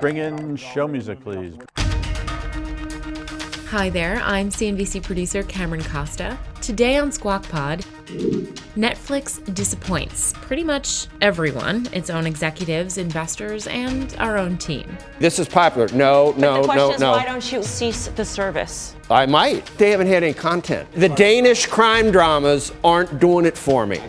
Bring in show music, please. Hi there, I'm CNBC producer Cameron Costa. Today on Squawk Pod, Netflix disappoints pretty much everyone, its own executives, investors, and our own team. This is popular. No, no, no. the question no, is no. why don't you cease the service? I might. They haven't had any content. The Danish crime dramas aren't doing it for me.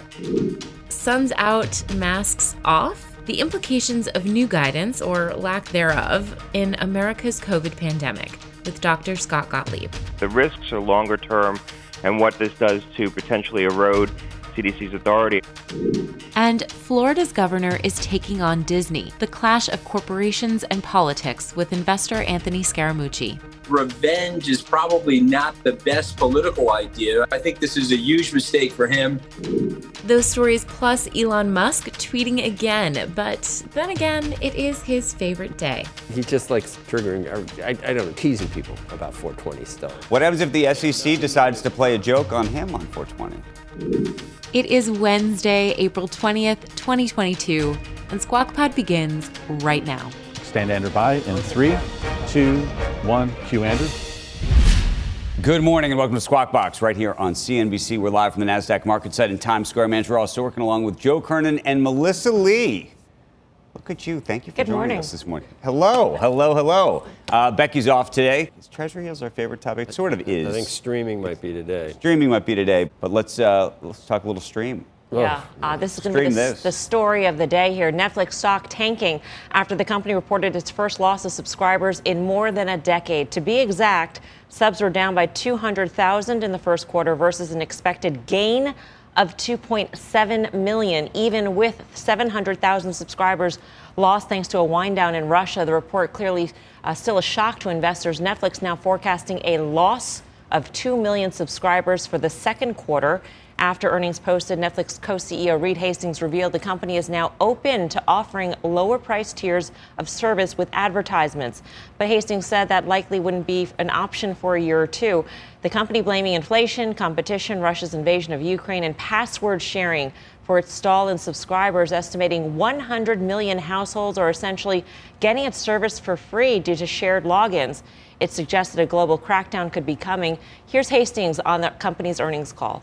Sun's out, masks off? The implications of new guidance, or lack thereof, in America's COVID pandemic with Dr. Scott Gottlieb. The risks are longer term and what this does to potentially erode CDC's authority. And Florida's governor is taking on Disney, the clash of corporations and politics with investor Anthony Scaramucci. Revenge is probably not the best political idea. I think this is a huge mistake for him. Those stories plus Elon Musk tweeting again, but then again, it is his favorite day. He just likes triggering, or I, I don't know, teasing people about 420 stuff. What happens if the SEC decides to play a joke on him on 420? It is Wednesday, April 20th, 2022, and Squawk Pod begins right now. Stand Andrew by in three, two, one. Cue Andrew. Good morning and welcome to Squawk Box right here on CNBC. We're live from the NASDAQ market site in Times Square. Manager also working along with Joe Kernan and Melissa Lee. Look at you. Thank you for Good joining morning. us this morning. Hello, hello, hello. Uh, Becky's off today. Is Treasury Hills our favorite topic? It sort of is. I think streaming might be today. Streaming might be today, but let's uh, let's talk a little stream. Yeah, uh, this is going to be the, the story of the day here. Netflix stock tanking after the company reported its first loss of subscribers in more than a decade. To be exact, subs were down by 200,000 in the first quarter versus an expected gain of 2.7 million, even with 700,000 subscribers lost thanks to a wind down in Russia. The report clearly uh, still a shock to investors. Netflix now forecasting a loss of 2 million subscribers for the second quarter. After earnings posted, Netflix co CEO Reed Hastings revealed the company is now open to offering lower price tiers of service with advertisements. But Hastings said that likely wouldn't be an option for a year or two. The company blaming inflation, competition, Russia's invasion of Ukraine, and password sharing for its stall in subscribers, estimating 100 million households are essentially getting its service for free due to shared logins. It suggested a global crackdown could be coming. Here's Hastings on the company's earnings call.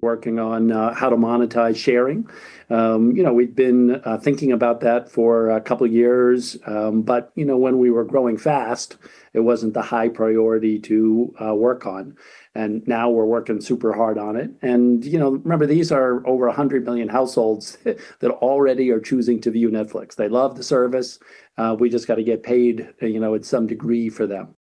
Working on uh, how to monetize sharing. Um, you know, we've been uh, thinking about that for a couple years, um, but you know, when we were growing fast, it wasn't the high priority to uh, work on. And now we're working super hard on it. And you know, remember these are over 100 million households that already are choosing to view Netflix. They love the service. Uh, we just got to get paid, you know, at some degree for them.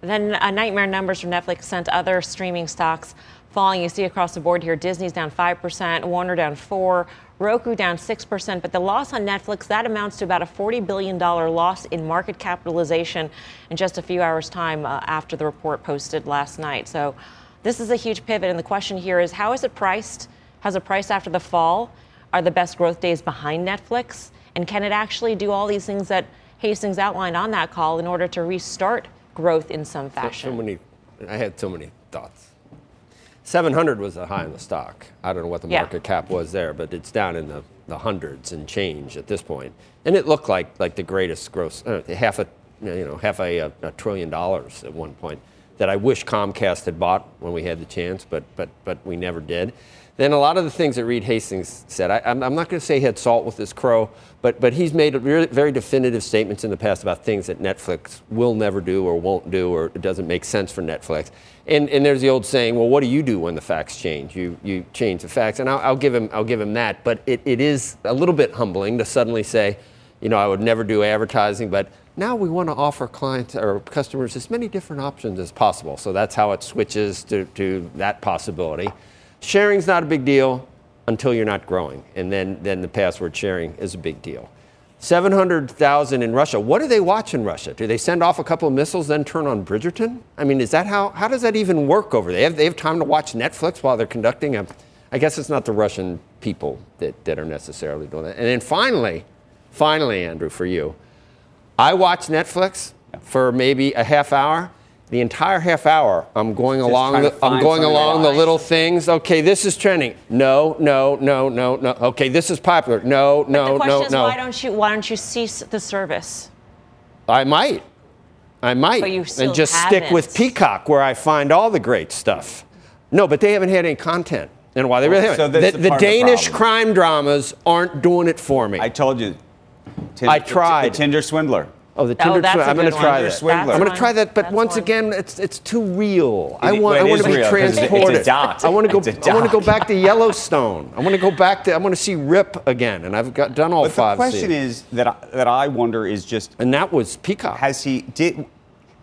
Then uh, nightmare numbers from Netflix sent other streaming stocks falling. You see across the board here, Disney's down 5%, Warner down 4 Roku down 6%, but the loss on Netflix, that amounts to about a $40 billion loss in market capitalization in just a few hours' time uh, after the report posted last night. So this is a huge pivot, and the question here is how is it priced? How's it priced after the fall? Are the best growth days behind Netflix? And can it actually do all these things that Hastings outlined on that call in order to restart growth in some fashion? So many, I had so many thoughts. 700 was the high in the stock. I don't know what the Yeah. market cap was there, but it's down in the, the hundreds and change at this point. And it looked like like the greatest gross, uh, half a you know half a, a, a trillion dollars at one point that I wish Comcast had bought when we had the chance, but but but we never did. Then a lot of the things that Reed Hastings said, I, I'm, I'm not going to say he had salt with his crow, but but he's made very, very definitive statements in the past about things that Netflix will never do or won't do or it doesn't make sense for Netflix. And, and there's the old saying, well, what do you do when the facts change? You, you change the facts. And I'll, I'll, give him, I'll give him that. But it, it is a little bit humbling to suddenly say, you know, I would never do advertising, but now we want to offer clients or customers as many different options as possible. So that's how it switches to, to that possibility. Sharing's not a big deal until you're not growing. And then, then the password sharing is a big deal. 700,000 in Russia. What do they watch in Russia? Do they send off a couple of missiles, then turn on Bridgerton? I mean, is that how, how does that even work over there? They have, they have time to watch Netflix while they're conducting a, I guess it's not the Russian people that, that are necessarily doing that. And then finally, finally, Andrew, for you, I watch Netflix for maybe a half hour. The entire half hour, I'm going along. The, I'm going along the little things. Okay, this is trending. No, no, no, no, no. Okay, this is popular. No, no, the question no, is, no. why don't you why don't you cease the service? I might. I might. But you still and just stick with. Peacock where I find all the great stuff. No, but they haven't had any content and why. They really haven't. so that's the the the part the Danish crime dramas aren't doing it for me. I told you. Tin- I the- tried. The Tinder swindler. Oh, the Oh, Tinder that's Swindler. I'm going to try that. I'm going to try that, but one. once one. again, it's it's too real. I want well, I want to be real 'cause it's a- it's a transported. I want to go. I want to go back to Yellowstone. I want to go back to. I want to see Rip again, and I've got done all But five. the question seasons. is that I, that I wonder is just and that was Peacock. has he did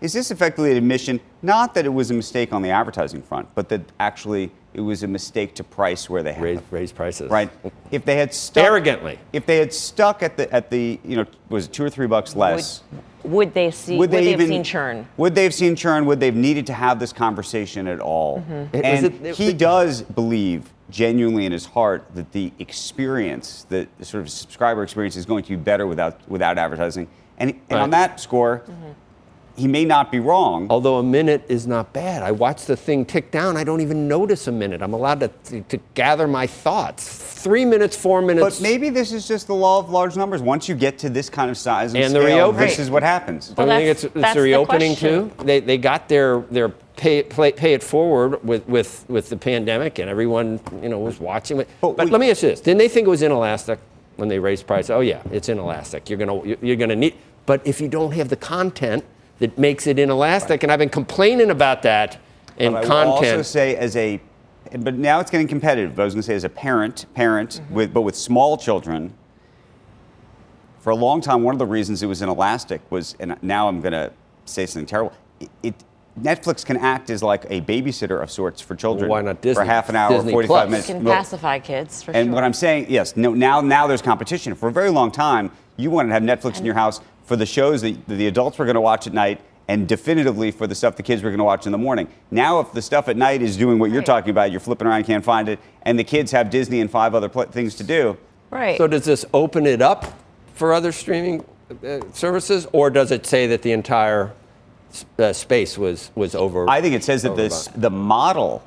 is this effectively an admission not that it was a mistake on the advertising front, but that actually it was a mistake to price where they had raise them, raise prices. right? If they had stuck Arrogantly. if they had stuck at the at the you know was it two or three bucks less. Would they see? would they, have even seen churn? Would they have seen churn? Would they have needed to have this conversation at all? Mm-hmm. It- And it- it- he it- does believe genuinely in his heart that the experience, the, the sort of subscriber experience, is going to be better without without advertising. And, and on that score, he may not be wrong. Although a minute is not bad. I watch the thing tick down. I don't even notice a minute. I'm allowed to, to, to gather my thoughts. Three minutes, four minutes. But maybe this is just the law of large numbers. Once you get to this kind of size and, And the scale, reopening. this is what happens. Don't Well, you think it's, it's that's the the reopening question. too? They, they got their, their pay, play, pay it forward with, with, with the pandemic and everyone you know, was watching it. But But, we- let me ask you this. Didn't they think it was inelastic when they raised prices? Oh yeah, it's inelastic. You're going to you're gonna need, but if you don't have the content that makes it inelastic, and I've been complaining about that in But I will also content. say as a, but now it's getting competitive. But I was going to say as a parent, parent Mm-hmm. with but with small children. For a long time, one of the reasons it was inelastic was, and now I'm going to say something terrible. It, it Netflix can act as like a babysitter of sorts for children. Why not Disney? For half an hour, Disney 45 Plus. minutes. Can Well, pacify kids for and sure. what I'm saying, yes, no, now now there's competition. For a very long time, you wanted to have Netflix in your house for the shows that the adults were going to watch at night, and definitively for the stuff the kids were going to watch in the morning. Now, if the stuff at night is doing what you're talking about, you're flipping around, can't find it, and the kids have Disney and five other pl- things to do. right. So does this open it up for other streaming uh, services, or does it say that the entire uh, space was was over? I think it says that this the model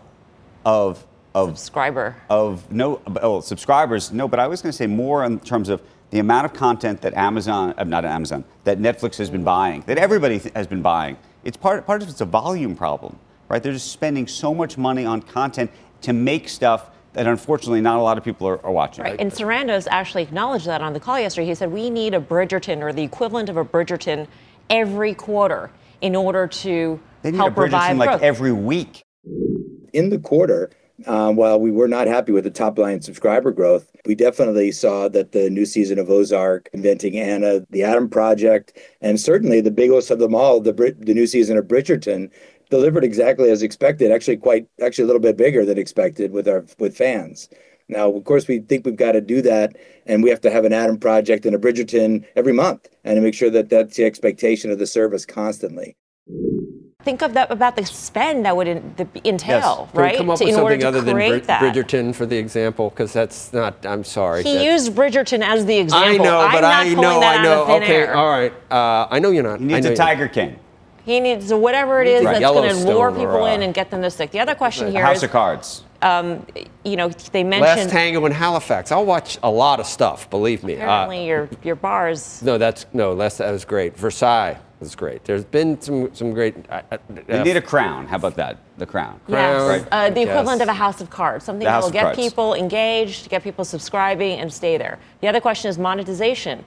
of of Subscriber. of no oh, subscribers no but i was going to say more in terms of the amount of content that amazon uh, not amazon that netflix has been buying that everybody th- has been buying it's part part of it's a volume problem right they're just spending so much money on content to make stuff that unfortunately not a lot of people are, are watching Right. And Sarandos actually acknowledged that on the call yesterday. He said we need a Bridgerton or the equivalent of a Bridgerton every quarter in order to they need help a revive Bridgerton like growth. every week in the quarter, um, while we were not happy with the top line subscriber growth, we definitely saw that the new season of Ozark, Inventing Anna, The Adam Project, and certainly the biggest of them all, the Brit- the new season of Bridgerton, delivered exactly as expected. Actually, quite actually a little bit bigger than expected with our with fans. Now, of course, we think we've got to do that, and we have to have an Adam Project and a Bridgerton every month, and to make sure that that's the expectation of the service constantly. Think of that about the spend that would in, the, entail, Can we right? come up To- with in order something other than Brid- Bridgerton for the example? Because that's not. I'm sorry. He used Bridgerton as the I example. know, I'm but not I know, that I know. Out of thin Okay, air. all right. Uh, I know you're not. he needs a tiger king He needs whatever it is Right. that's going to Yellowstone lure or, people in uh, and get them to stick. The other question here house is, of cards um, you know, they mentioned Last Tango in Halifax. I'll watch a lot of stuff. Believe me. Uh, your your bars. no, that's no. Last that was great. Versailles was great. There's been some some great. Uh, uh, they need a crown how about that the crown Yes, Right. uh, the Yes. equivalent of a house of cards, something The that will get cards. people engaged, get people subscribing, and stay there. The other question is monetization.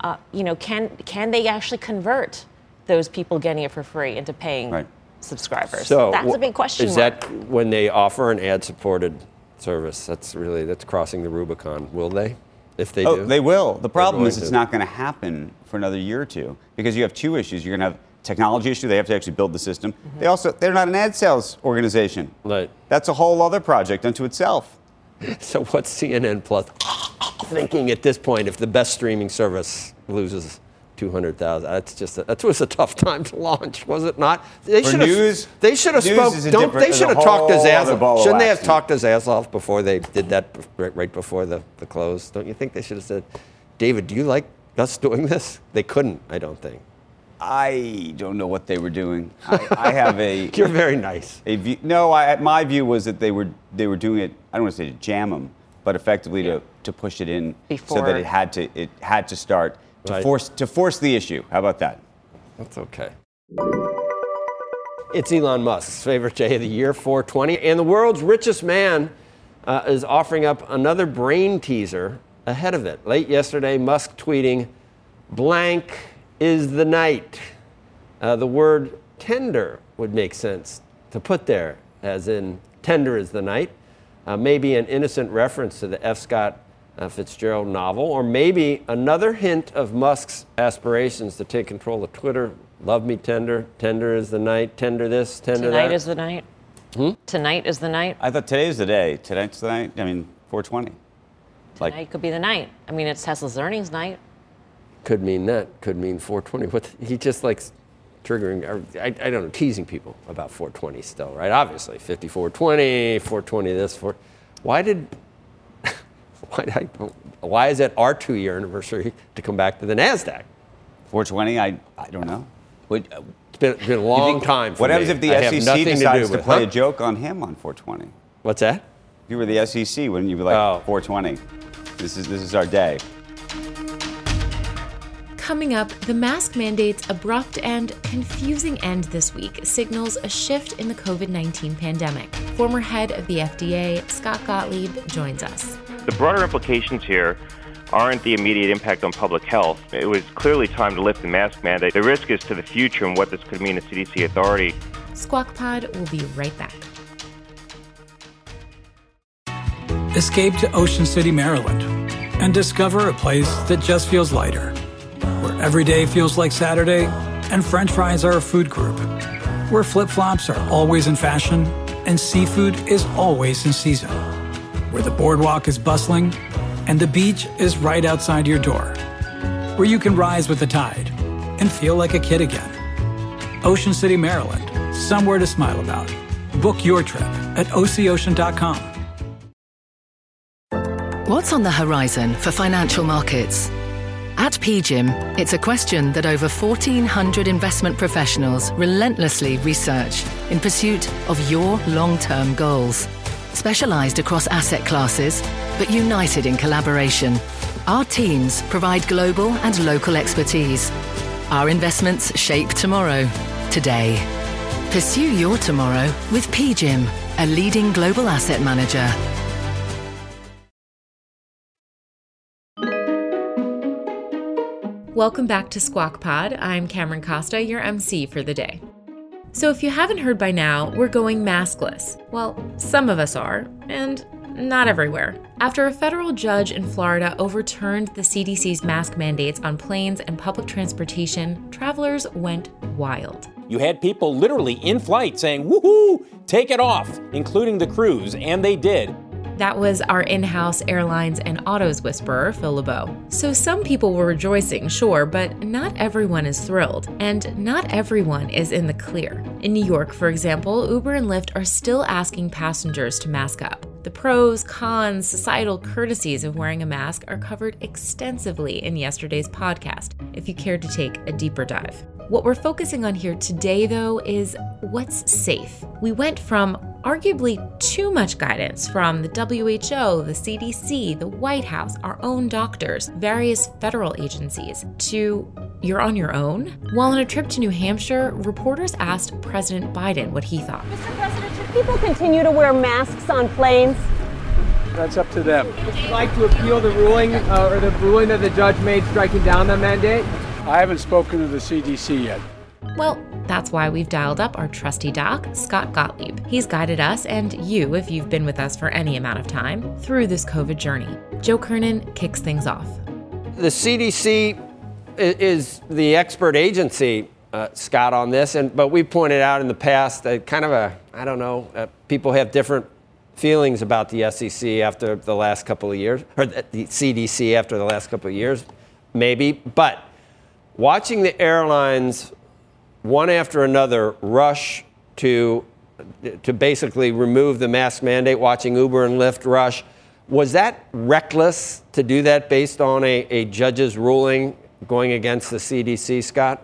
Uh, you know, can can they actually convert those people getting it for free into paying Right. subscribers? So that's a big question. Is mark. that when they offer an ad-supported service? That's really that's crossing the Rubicon. Will they? If they oh, do, they will. The problem is it's to. not going to happen for another year or two because you have two issues. You're going to have technology issue. They have to actually build the system. Mm-hmm. They also they're not an ad sales organization. Right. That's a whole other project unto itself. So what's CNN Plus thinking at this point if the best streaming service loses 200,000. That's just a, that was a tough time to launch, was it not? They should have they should have spoke. is a Don't different- they should a have talked his whole ass other off? ball of Shouldn't they have wax. talked his ass off before they did that right, right before the, the close? Don't you think they should have said, David, do you like us doing this? They couldn't, I don't think. I don't know what they were doing. I, I have a. You're very nice. A view, no, I, my view was that they were they were doing it. I don't want to say to jam them, but effectively to, to push it in so that it had to it had to start to Right. force to force the issue. How about that? That's okay. It's Elon Musk's favorite day of the year, 420, and the world's richest man uh, is offering up another brain teaser ahead of it. Late yesterday, Musk tweeting, "Blank is the night." Uh, the word tender would make sense to put there, as in tender is the night. Uh, maybe an innocent reference to the F. Scott uh, Fitzgerald novel, or maybe another hint of Musk's aspirations to take control of Twitter. Love me tender, tender is the night, tender this, tender Tonight that. is the night. Hmm? Tonight is the night. I thought today's the day. Tonight's the night. I mean, 420. Like Tonight could be the night. I mean, it's Tesla's earnings night. could mean that, could mean 420. What he just likes triggering, or I, I don't know, teasing people about 420 still, right? Obviously, 5420, 420 this, four. Why did, why, I, why is it our two year anniversary to come back to the NASDAQ? 420. I I don't know. Would, uh, It's been, been a long think- time for What happens me. if the I SEC nothing to do decides to, with- play huh? a joke on him on 420? What's that? If you were the SEC, wouldn't you be like Oh. 420? This is this is our day. Coming up, the mask mandate's abrupt and confusing end this week signals a shift in the COVID 19 pandemic. Former head of the FDA, Scott Gottlieb, joins us. The broader implications here aren't the immediate impact on public health. It was clearly time to lift the mask mandate. The risk is to the future and what this could mean to CDC authority. Squawk Pod will be right back. Escape to Ocean City, Maryland, and discover a place that just feels lighter, where every day feels like Saturday and French fries are a food group, where flip flops are always in fashion and seafood is always in season, where the boardwalk is bustling and the beach is right outside your door, where you can rise with the tide and feel like a kid again. Ocean City, Maryland, somewhere to smile about. Book your trip at ococean.com. What's on the horizon for financial markets? At PGIM, it's a question that over 1,400 investment professionals relentlessly research in pursuit of your long term goals. Specialized across asset classes, but united in collaboration, our teams provide global and local expertise. Our investments shape tomorrow, today. Pursue your tomorrow with PGIM, a leading global asset manager. Welcome back to Squawk Pod. I'm Cameron Costa, your MC for the day. So, if you haven't heard by now, we're going maskless. Well, some of us are, and not everywhere. After a federal judge in Florida overturned the CDC's mask mandates on planes and public transportation, travelers went wild. You had people literally in flight saying, woohoo, take it off, including the crews, and they did. That was our in house airlines and autos whisperer, Phil LeBeau. So some people were rejoicing, sure, but not everyone is thrilled. And not everyone is in the clear. In New York, for example, Uber and Lyft are still asking passengers to mask up. The pros, cons, societal courtesies of wearing a mask are covered extensively in yesterday's podcast, if you care to take a deeper dive. What we're focusing on here today, though, is what's safe. We went from arguably too much guidance from the WHO, the CDC, the White House, our own doctors, various federal agencies, to you're on your own? While on a trip to New Hampshire, reporters asked President Biden what he thought. Mr. President, should people continue to wear masks on planes. That's up to them. Would you like to appeal the ruling uh, or the ruling that the judge made striking down the mandate? I haven't spoken to the CDC yet. Well, that's why we've dialed up our trusty doc, Scott Gottlieb. He's guided us, and you, if you've been with us for any amount of time, through this COVID journey. Joe Kernan kicks things off. The CDC is the expert agency, uh, Scott, on this, and but we pointed out in the past that kind of a I don't know, uh, people have different feelings about the SEC after the last couple of years, or the the CDC after the last couple of years. maybe. But watching the airlines one after another rush to to basically remove the mask mandate, watching Uber and Lyft rush. Was that reckless to do that based on a, a judge's ruling going against the CDC, Scott?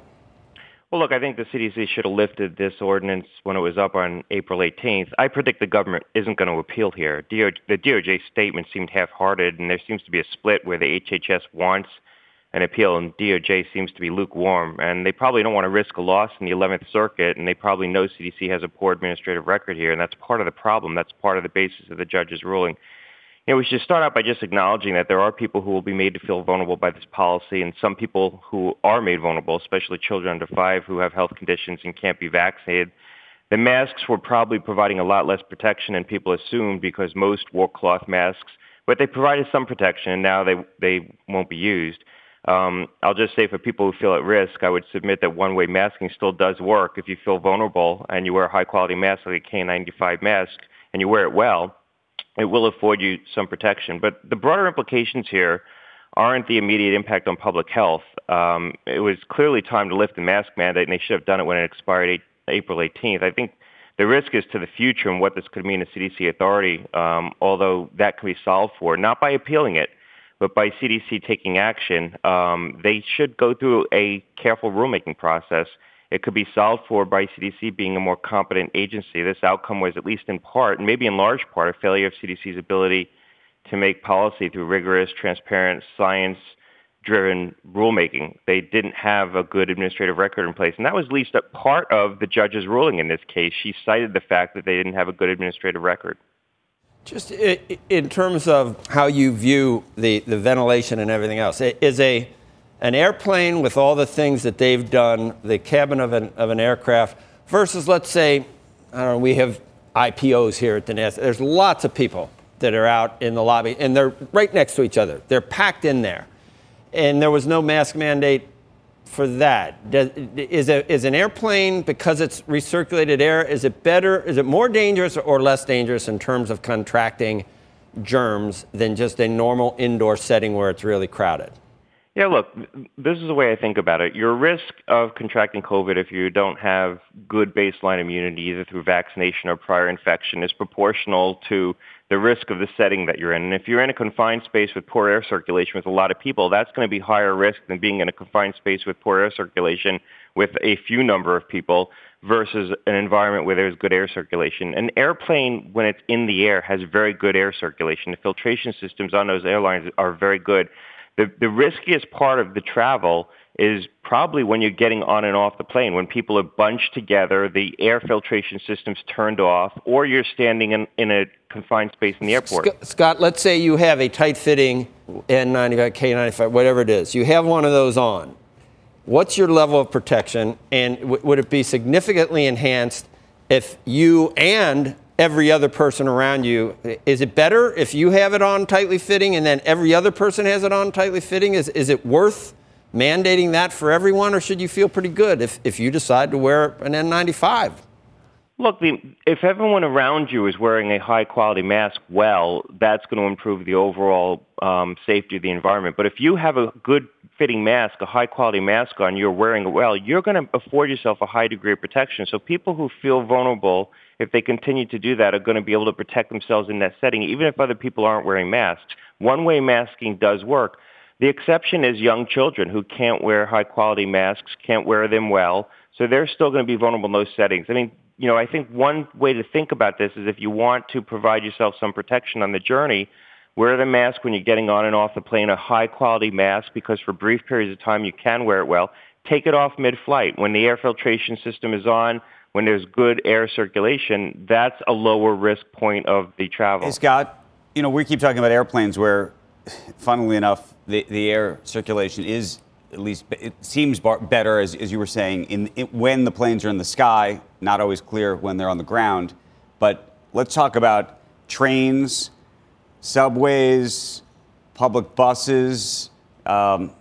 Well, look, I think the CDC should have lifted this ordinance when it was up on April 18th. I predict the government isn't going to appeal here. DOJ, the DOJ statement seemed half-hearted, and there seems to be a split where the HHS wants an appeal, and DOJ seems to be lukewarm. And they probably don't want to risk a loss in the 11th Circuit, and they probably know CDC has a poor administrative record here, and that's part of the problem. That's part of the basis of the judge's ruling you know, we should start out by just acknowledging that there are people who will be made to feel vulnerable by this policy, and some people who are made vulnerable, especially children under five who have health conditions and can't be vaccinated. The masks were probably providing a lot less protection than people assumed because most wore cloth masks, but they provided some protection, and now they they won't be used. Um, I'll just say for people who feel at risk, I would submit that one-way masking still does work if you feel vulnerable and you wear a high-quality mask like a K95 mask and you wear it well it will afford you some protection. But the broader implications here aren't the immediate impact on public health. Um, it was clearly time to lift the mask mandate, and they should have done it when it expired eight, April 18th. I think the risk is to the future and what this could mean to CDC authority, um, although that can be solved for, not by appealing it, but by CDC taking action. Um, they should go through a careful rulemaking process it could be solved for by CDC being a more competent agency. This outcome was, at least in part, and maybe in large part, a failure of CDC's ability to make policy through rigorous, transparent, science driven rulemaking. They didn't have a good administrative record in place. And that was at least a part of the judge's ruling in this case. She cited the fact that they didn't have a good administrative record. Just in terms of how you view the, the ventilation and everything else, is a an airplane with all the things that they've done, the cabin of an, of an aircraft, versus, let's say, I don't know, we have IPOs here at the NASA. There's lots of people that are out in the lobby, and they're right next to each other. They're packed in there. And there was no mask mandate for that. Does, is, a, is an airplane, because it's recirculated air, is it better, is it more dangerous or less dangerous in terms of contracting germs than just a normal indoor setting where it's really crowded? Yeah, look, this is the way I think about it. Your risk of contracting COVID if you don't have good baseline immunity, either through vaccination or prior infection, is proportional to the risk of the setting that you're in. And if you're in a confined space with poor air circulation with a lot of people, that's going to be higher risk than being in a confined space with poor air circulation with a few number of people versus an environment where there's good air circulation. An airplane, when it's in the air, has very good air circulation. The filtration systems on those airlines are very good. The, the riskiest part of the travel is probably when you're getting on and off the plane, when people are bunched together, the air filtration system's turned off, or you're standing in, in a confined space in the airport. Scott, let's say you have a tight fitting N95, K95, whatever it is. You have one of those on. What's your level of protection? And w- would it be significantly enhanced if you and every other person around you. Is it better if you have it on tightly fitting and then every other person has it on tightly fitting? Is, is it worth mandating that for everyone, or should you feel pretty good if, if you decide to wear an N95? Look, the, if everyone around you is wearing a high quality mask well, that's going to improve the overall um, safety of the environment. But if you have a good fitting mask, a high quality mask on, you're wearing it well, you're going to afford yourself a high degree of protection. So people who feel vulnerable if they continue to do that, are going to be able to protect themselves in that setting, even if other people aren't wearing masks. One-way masking does work. The exception is young children who can't wear high-quality masks, can't wear them well, so they're still going to be vulnerable in those settings. I mean, you know, I think one way to think about this is if you want to provide yourself some protection on the journey, wear the mask when you're getting on and off the plane, a high-quality mask, because for brief periods of time you can wear it well. Take it off mid-flight. When the air filtration system is on, when there's good air circulation, that's a lower risk point of the travel. Hey, Scott, you know, we keep talking about airplanes where, funnily enough, the, the air circulation is at least, it seems better, as, as you were saying, in, in, when the planes are in the sky, not always clear when they're on the ground. But let's talk about trains, subways, public buses. Um,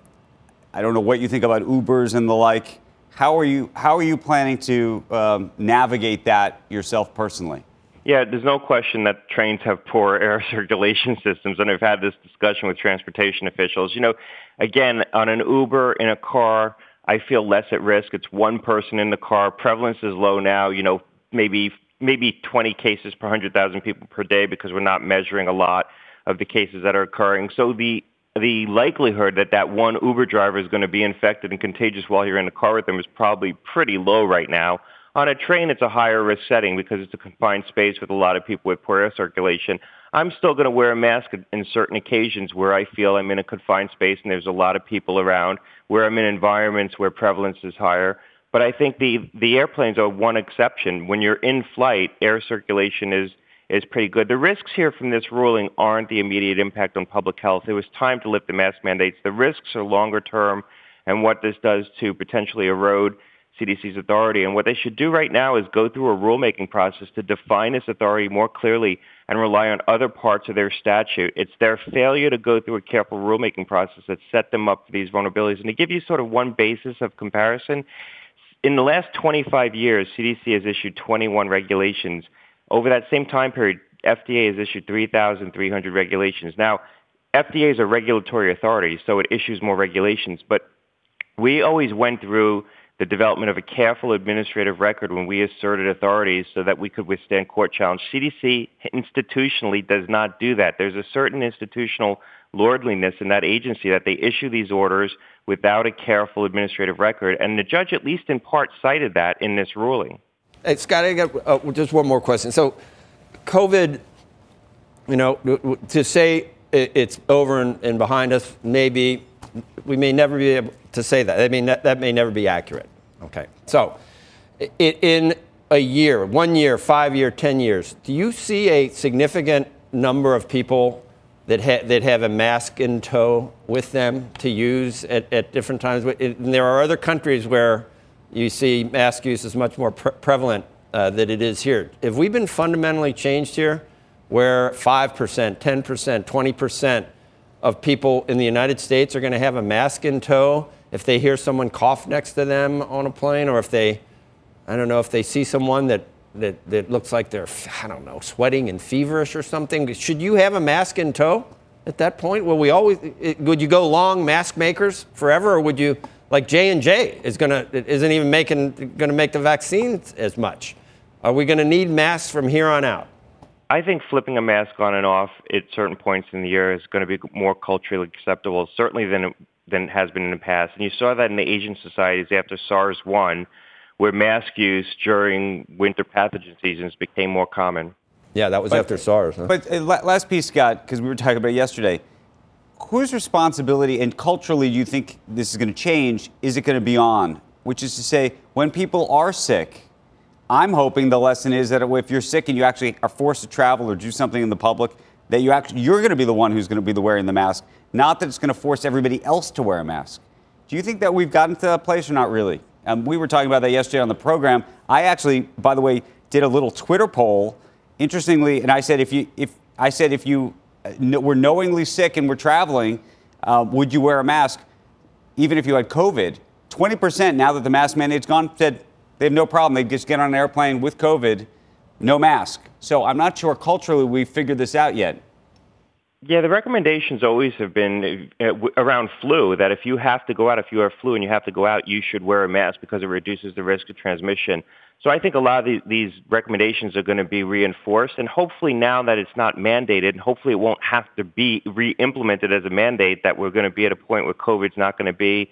I don't know what you think about Ubers and the like. How are you, how are you planning to um, navigate that yourself personally? Yeah, there's no question that trains have poor air circulation systems, and I've had this discussion with transportation officials. You know, Again, on an Uber in a car, I feel less at risk. It's one person in the car. Prevalence is low now. You know, maybe maybe 20 cases per 100,000 people per day because we're not measuring a lot of the cases that are occurring. So the the likelihood that that one Uber driver is going to be infected and contagious while you're in the car with them is probably pretty low right now. On a train, it's a higher risk setting because it's a confined space with a lot of people with poor air circulation. I'm still going to wear a mask in certain occasions where I feel I'm in a confined space and there's a lot of people around, where I'm in environments where prevalence is higher. But I think the, the airplanes are one exception. When you're in flight, air circulation is, is pretty good. The risks here from this ruling aren't the immediate impact on public health. It was time to lift the mask mandates. The risks are longer term and what this does to potentially erode CDC's authority. And what they should do right now is go through a rulemaking process to define this authority more clearly and rely on other parts of their statute. It's their failure to go through a careful rulemaking process that set them up for these vulnerabilities. And to give you sort of one basis of comparison, in the last 25 years, CDC has issued 21 regulations. Over that same time period, FDA has issued 3,300 regulations. Now, FDA is a regulatory authority, so it issues more regulations, but we always went through the development of a careful administrative record when we asserted authorities so that we could withstand court challenge. CDC institutionally does not do that. There's a certain institutional lordliness in that agency that they issue these orders without a careful administrative record. And the judge, at least in part, cited that in this ruling. Hey, Scott, I got uh, just one more question. So, COVID, you know, to say it's over and, and behind us, maybe we may never be able to say that. I mean, that, that may never be accurate. Okay. So, in a year, one year, five year, 10 years, do you see a significant number of people that, ha- that have a mask in tow with them to use at, at different times? And there are other countries where you see mask use is much more pre- prevalent uh, than it is here. Have we been fundamentally changed here where 5%, 10%, 20% of people in the United States are going to have a mask in tow? if they hear someone cough next to them on a plane, or if they, I don't know, if they see someone that, that, that looks like they're, I don't know, sweating and feverish or something, should you have a mask in tow at that point? Will we always, would you go long mask makers forever, or would you, like J and J is gonna isn't even making gonna make the vaccines as much? Are we gonna need masks from here on out? I think flipping a mask on and off at certain points in the year is going to be more culturally acceptable, certainly than than has been in the past. And you saw that in the Asian societies after SARS 1, where mask use during winter pathogen seasons became more common. Yeah, that was but, after SARS. Huh? But uh, last piece, Scott, because we were talking about it yesterday. Whose responsibility and culturally do you think this is going to change? Is it going to be on? Which is to say, when people are sick, I'm hoping the lesson is that if you're sick and you actually are forced to travel or do something in the public, that you actually you're going to be the one who's going to be the wearing the mask, not that it's going to force everybody else to wear a mask. Do you think that we've gotten to that place or not really? Um, we were talking about that yesterday on the program. I actually, by the way, did a little Twitter poll. Interestingly, and I said if you if I said if you were knowingly sick and we're traveling, uh, would you wear a mask, even if you had COVID? 20% now that the mask mandate's gone said they have no problem. They just get on an airplane with COVID no mask. So I'm not sure culturally we've figured this out yet. Yeah, the recommendations always have been uh, around flu that if you have to go out, if you have flu and you have to go out, you should wear a mask because it reduces the risk of transmission. So I think a lot of these, recommendations are going to be reinforced, and hopefully now that it's not mandated, and hopefully it won't have to be re-implemented as a mandate, that we're going to be at a point where COVID's not going to be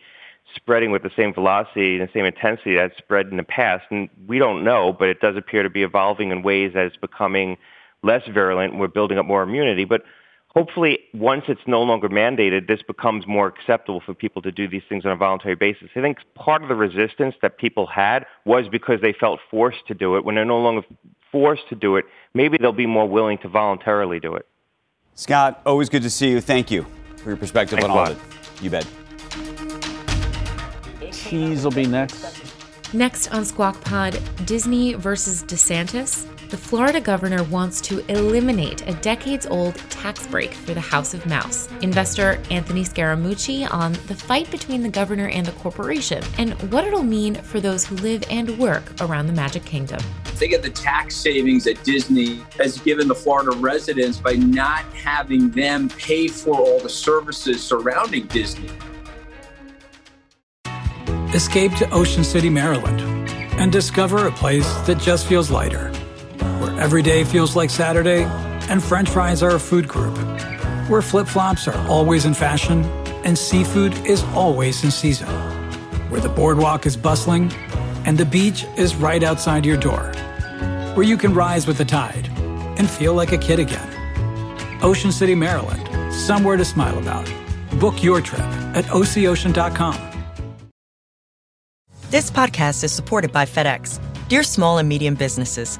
spreading with the same velocity and the same intensity that spread in the past. And we don't know, but it does appear to be evolving in ways that it's becoming less virulent. We're building up more immunity. But hopefully, once it's no longer mandated, this becomes more acceptable for people to do these things on a voluntary basis. I think part of the resistance that people had was because they felt forced to do it. When they're no longer forced to do it, maybe they'll be more willing to voluntarily do it. Scott, always good to see you. Thank you for your perspective Thanks on all of it. You bet Cheese will be next. Next on Squawk Pod, Disney versus DeSantis. The Florida governor wants to eliminate a decades old tax break for the House of Mouse. Investor Anthony Scaramucci on the fight between the governor and the corporation and what it'll mean for those who live and work around the Magic Kingdom. Think of the tax savings that Disney has given the Florida residents by not having them pay for all the services surrounding Disney. Escape to Ocean City, Maryland, and discover a place that just feels lighter, where every day feels like Saturday and French fries are a food group, where flip flops are always in fashion and seafood is always in season, where the boardwalk is bustling and the beach is right outside your door, where you can rise with the tide and feel like a kid again. Ocean City, Maryland, somewhere to smile about. Book your trip at OCOcean.com. This podcast is supported by FedEx. Dear small and medium businesses,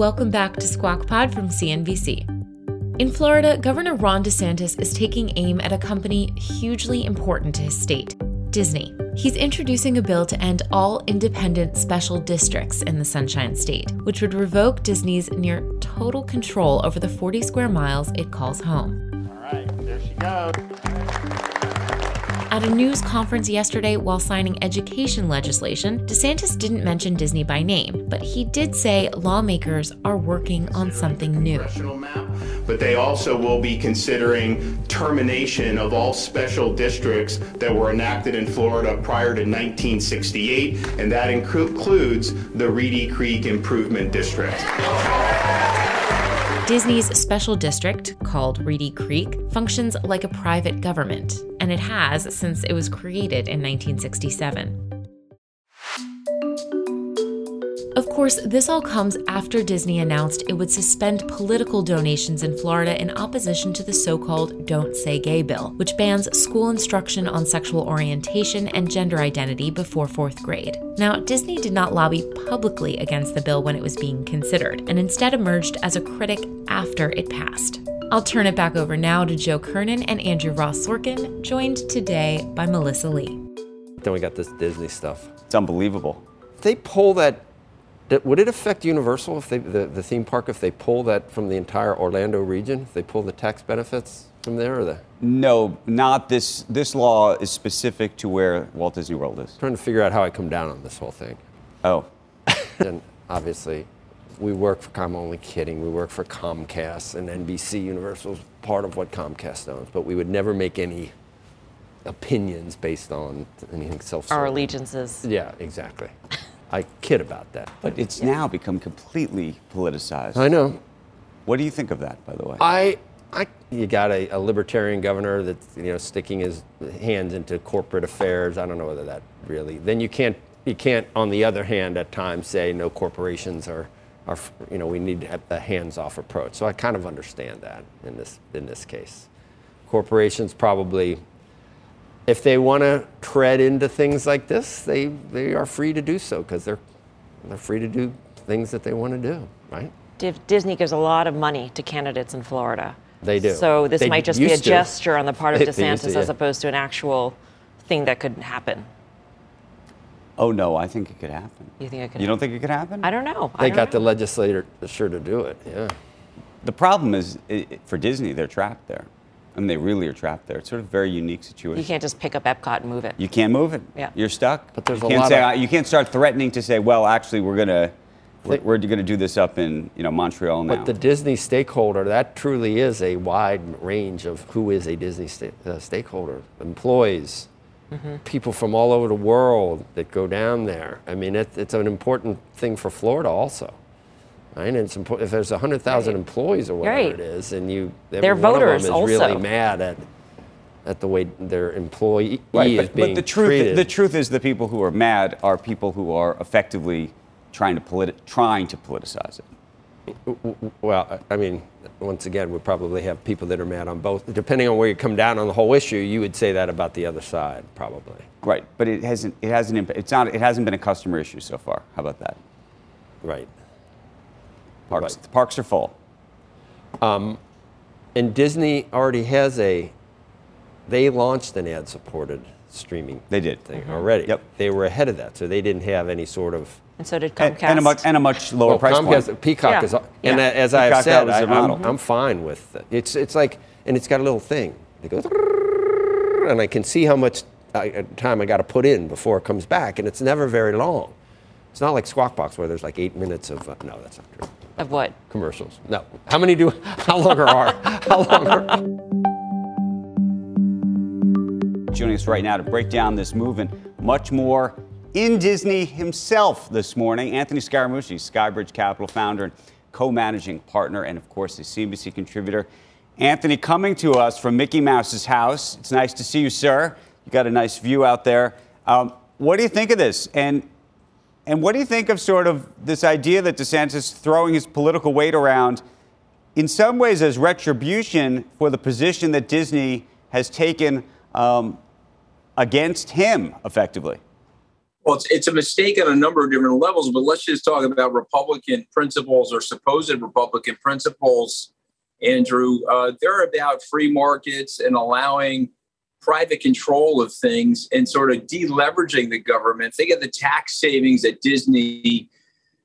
Welcome back to Squawk Pod from CNBC. In Florida, Governor Ron DeSantis is taking aim at a company hugely important to his state Disney. He's introducing a bill to end all independent special districts in the Sunshine State, which would revoke Disney's near total control over the 40 square miles it calls home. All right, there she goes. At a news conference yesterday while signing education legislation, DeSantis didn't mention Disney by name, but he did say lawmakers are working on something new. But they also will be considering termination of all special districts that were enacted in Florida prior to 1968, and that includes the Reedy Creek Improvement District. Disney's special district, called Reedy Creek, functions like a private government, it has since it was created in 1967. Of course, this all comes after Disney announced it would suspend political donations in Florida in opposition to the so called Don't Say Gay bill, which bans school instruction on sexual orientation and gender identity before fourth grade. Now, Disney did not lobby publicly against the bill when it was being considered, and instead emerged as a critic after it passed. I'll turn it back over now to Joe Kernan and Andrew Ross Sorkin, joined today by Melissa Lee. Then we got this Disney stuff. It's unbelievable. If they pull that, that- would it affect Universal if they, the, the theme park, if they pull that from the entire Orlando region? If they pull the tax benefits from there or the? No, not this. This law is specific to where Walt Disney World is. Trying to figure out how I come down on this whole thing. Oh. and obviously, we work for, I'm only kidding, we work for Comcast and NBC Universal is part of what Comcast owns, but we would never make any opinions based on anything self Our allegiances. Yeah, exactly. I kid about that. But it's now become completely politicized. I know. What do you think of that, by the way? I, I, you got a, a libertarian governor that's you know sticking his hands into corporate affairs. I don't know whether that really. Then you can't, you can't. On the other hand, at times say no corporations are, are, you know, we need a hands-off approach. So I kind of understand that in this in this case. Corporations probably, if they want to tread into things like this, they they are free to do so because they're they're free to do things that they want to do, right? Div- Disney gives a lot of money to candidates in Florida. They do. So this They might just be a used to. gesture on the part of They- they used DeSantis to, as opposed to an actual thing that could happen. Oh no, I think it could happen. You think it could You don't think it could happen? I don't know. They don't got know. the legislator sure to do it. Yeah. The problem is, i i- for Disney, they're trapped there. I mean, they really are trapped there. It's sort of a very unique situation. You can't just pick up Epcot and move it. You can't move it. Yeah. You're stuck. But there's you a can't lot say, of- you can't start threatening to say, well, actually, we're gonna we're, we're gonna do this up in you know Montreal now. But the Disney stakeholder, that truly is a wide range of who is a Disney sta- uh, stakeholder. Employees, Mm-hmm. people from all over the world that go down there. I mean, it, it's an important thing for Florida also. Right? And it's important, if there's 100,000 employees or whatever Right. it is, and you, every They're one voters of them is really mad at, at the way their employee Right, is being but the truth, treated. the truth is, the people who are mad are people who are effectively trying to politi- trying to politicize it. Well, I mean, once again, we probably have people that are mad on both. Depending on where you come down on the whole issue, you would say that about the other side, probably. Right, but it hasn't. It hasn't. It's not. It hasn't been a customer issue so far. How about that? Right. Parks. The parks are full. Um, and Disney already has a. They launched an ad-supported streaming. They did thing Mhm. already. Yep. They were ahead of that, so they didn't have any sort of. And so did And, Comcast. and a much and a much lower Well, price Comcast, point. Peacock Yeah. is, and Yeah. as I've said, I, I'm, I'm fine with it. It's it's like, and it's got a little thing. It goes, and I can see how much uh, time I got to put in before it comes back, and it's never very long. It's not like Squawk Box where there's like eight minutes of uh, no, that's not true. Of what? Commercials. No. How many do? How long are? How long are? Joining us right now to break down this move and much more in Disney himself this morning, Anthony Scaramucci, Skybridge Capital founder and co-managing partner, and of course, a CNBC contributor. Anthony, coming to us from Mickey Mouse's house. It's nice to see you, sir. You got a nice view out there. Um, what do you think of this? And and what do you think of sort of this idea that DeSantis throwing his political weight around in some ways as retribution for the position that Disney has taken um, against him, effectively? Well, it's, it's a mistake on a number of different levels, but let's just talk about Republican principles or supposed Republican principles, Andrew. Uh, they're about free markets and allowing private control of things and sort of deleveraging the government. Think of the tax savings that Disney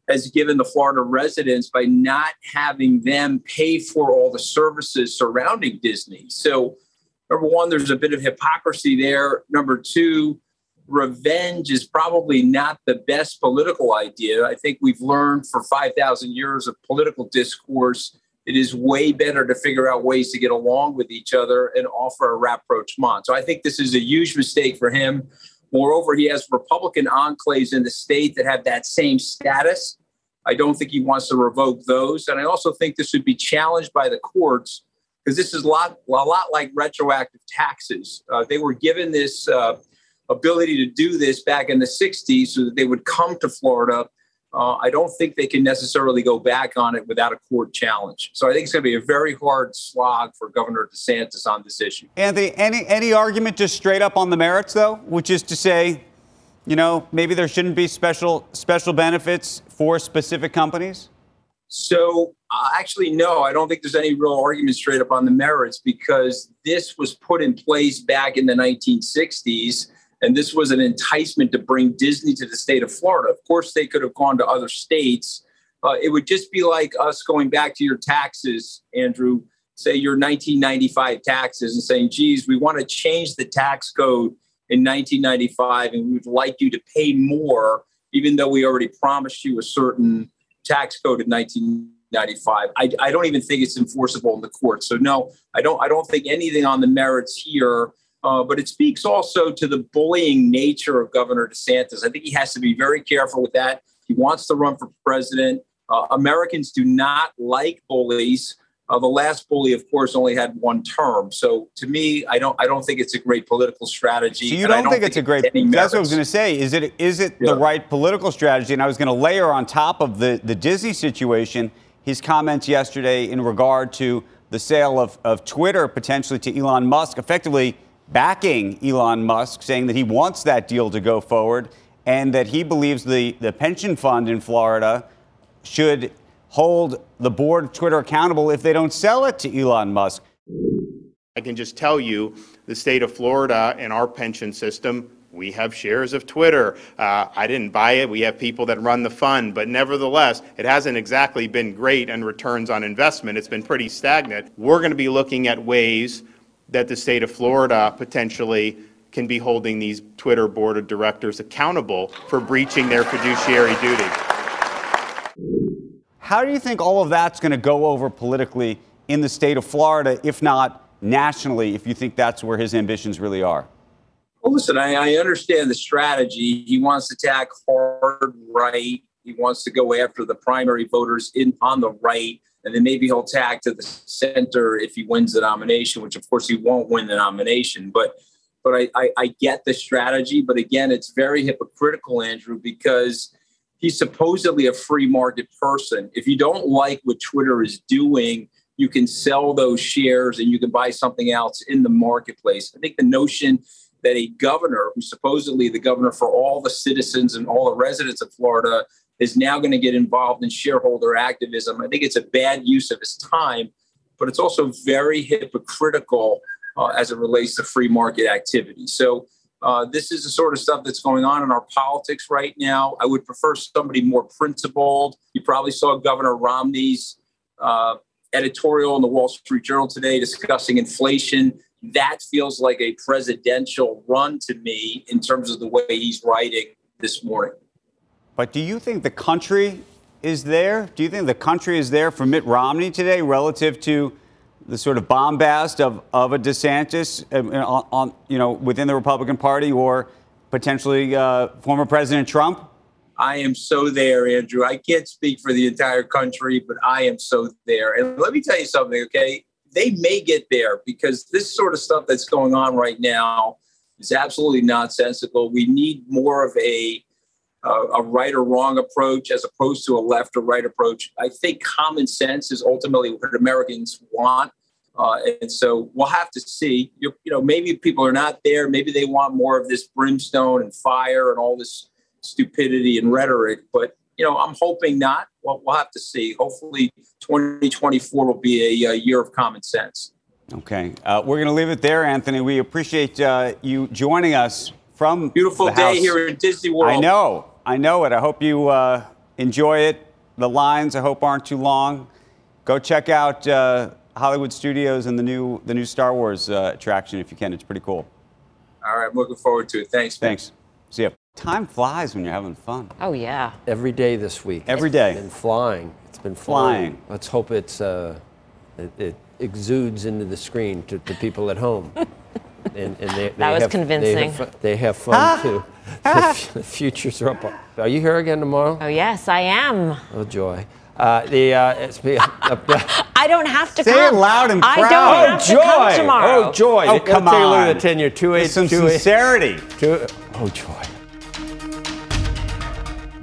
has given the Florida residents by not having them pay for all the services surrounding Disney. So, number one, there's a bit of hypocrisy there. Number two, revenge is probably not the best political idea. I think we've learned for 5,000 years of political discourse, it is way better to figure out ways to get along with each other and offer a rapprochement. So I think this is a huge mistake for him. Moreover, he has Republican enclaves in the state that have that same status. I don't think he wants to revoke those. And I also think this would be challenged by the courts because this is a lot, a lot like retroactive taxes. Uh, they were given this uh, ability to do this back in the 60s so that they would come to Florida. Uh, I don't think they can necessarily go back on it without a court challenge. So I think it's going to be a very hard slog for Governor DeSantis on this issue. Anthony, any any argument just straight up on the merits though, which is to say, you know, maybe there shouldn't be special special benefits for specific companies? So, uh, actually, no, I don't think there's any real argument straight up on the merits because this was put in place back in the 1960s. And this was an enticement to bring Disney to the state of Florida. Of course, they could have gone to other states. Uh, it would just be like us going back to your taxes, Andrew, say your 1995 taxes, and saying, geez, we want to change the tax code in 1995 and we would like you to pay more, even though we already promised you a certain tax code in 1995. I, I don't even think it's enforceable in the court. So no, I don't. I don't think anything on the merits here. Uh, but it speaks also to the bullying nature of Governor DeSantis. I think he has to be very careful with that. He wants to run for president. Uh, Americans do not like bullies. Uh, the last bully, of course, only had one term. So to me, I don't. I don't think it's a great political strategy. So you I don't, think, it's a great. That's what I was going to say. Is it is it Yeah. the right political strategy? And I was going to layer on top of the the Disney situation his comments yesterday in regard to the sale of of Twitter potentially to Elon Musk, effectively backing Elon Musk, saying that he wants that deal to go forward and that he believes the the pension fund in Florida should hold the board of Twitter accountable if they don't sell it to Elon Musk. I can just tell you the state of Florida and our pension system. We have shares of Twitter. Uh, I didn't buy it. We have people that run the fund, but nevertheless, it hasn't exactly been great on returns on investment. It's been pretty stagnant. We're going to be looking at ways that the state of Florida potentially can be holding these Twitter board of directors accountable for breaching their fiduciary duty. How do you think all of that's going to go over politically in the state of Florida, if not nationally, if you think that's where his ambitions really are? Well, listen, I, I understand the strategy. He wants to attack hard right. He wants to go after the primary voters in on the right, and then maybe he'll tack to the center if he wins the nomination, which of course he won't win the nomination. But but I, I, I get the strategy. But again, it's very hypocritical, Andrew, because he's supposedly a free market person. If you don't like what Twitter is doing, you can sell those shares and you can buy something else in the marketplace. I think the notion that a governor, who's supposedly the governor for all the citizens and all the residents of Florida, is now going to get involved in shareholder activism. I think it's a bad use of his time, but it's also very hypocritical uh, as it relates to free market activity. So, uh, this is the sort of stuff that's going on in our politics right now. I would prefer somebody more principled. You probably saw Governor Romney's uh, editorial in the Wall Street Journal today discussing inflation. That feels like a presidential run to me in terms of the way he's writing this morning. But do you think the country is there? Do you think the country is there for Mitt Romney today relative to the sort of bombast of, of a DeSantis uh, on, on you know, within the Republican Party or potentially uh, former President Trump? I am so there, Andrew. I can't speak for the entire country, but I am so there. And let me tell you something, okay? They may get there because this sort of stuff that's going on right now is absolutely nonsensical. We need more of a uh, a right or wrong approach as opposed to a left or right approach. I think common sense is ultimately what Americans want. Uh, and so we'll have to see. You, you know, maybe people are not there. Maybe they want more of this brimstone and fire and all this stupidity and rhetoric. But you know, I'm hoping not. Well, we'll have to see. Hopefully, 2024 will be a, a year of common sense. Okay, uh, we're going to leave it there, Anthony. We appreciate uh, you joining us from beautiful day house. here in Disney World. I know. I know it. I hope you uh, enjoy it. The lines, I hope, aren't too long. Go check out uh, Hollywood Studios and the new the new Star Wars uh, attraction if you can. It's pretty cool. All right, I'm looking forward to it. Thanks. Man. Thanks. See ya. Time flies when you're having fun. Oh yeah. Every day this week. Every day. It's been flying. It's been flying. flying. Let's hope it's uh, it, it, exudes into the screen to, to people at home. and, and they, that was have, convincing. They have, they have fun too. the futures are up. Are you here again tomorrow? Oh yes, I am. Oh joy. Uh, the uh, it's. Uh, I don't have to Say come. it loud and proud. I don't have oh, joy. to come tomorrow. Oh joy! Oh come Let's on. Take a look at the tenure. Two eight. Some two sincerity. Eight, two, oh joy.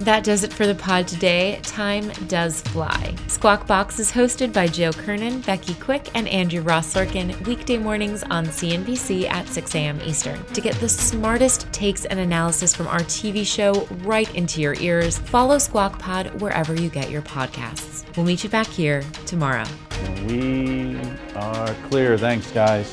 That does it for the pod today. Time does fly. Squawk Box is hosted by Joe Kernen, Becky Quick, and Andrew Ross Sorkin weekday mornings on CNBC at 6 a.m. Eastern. To get the smartest takes and analysis from our TV show right into your ears, follow Squawk Pod wherever you get your podcasts. We'll meet you back here tomorrow. We are clear. Thanks, guys.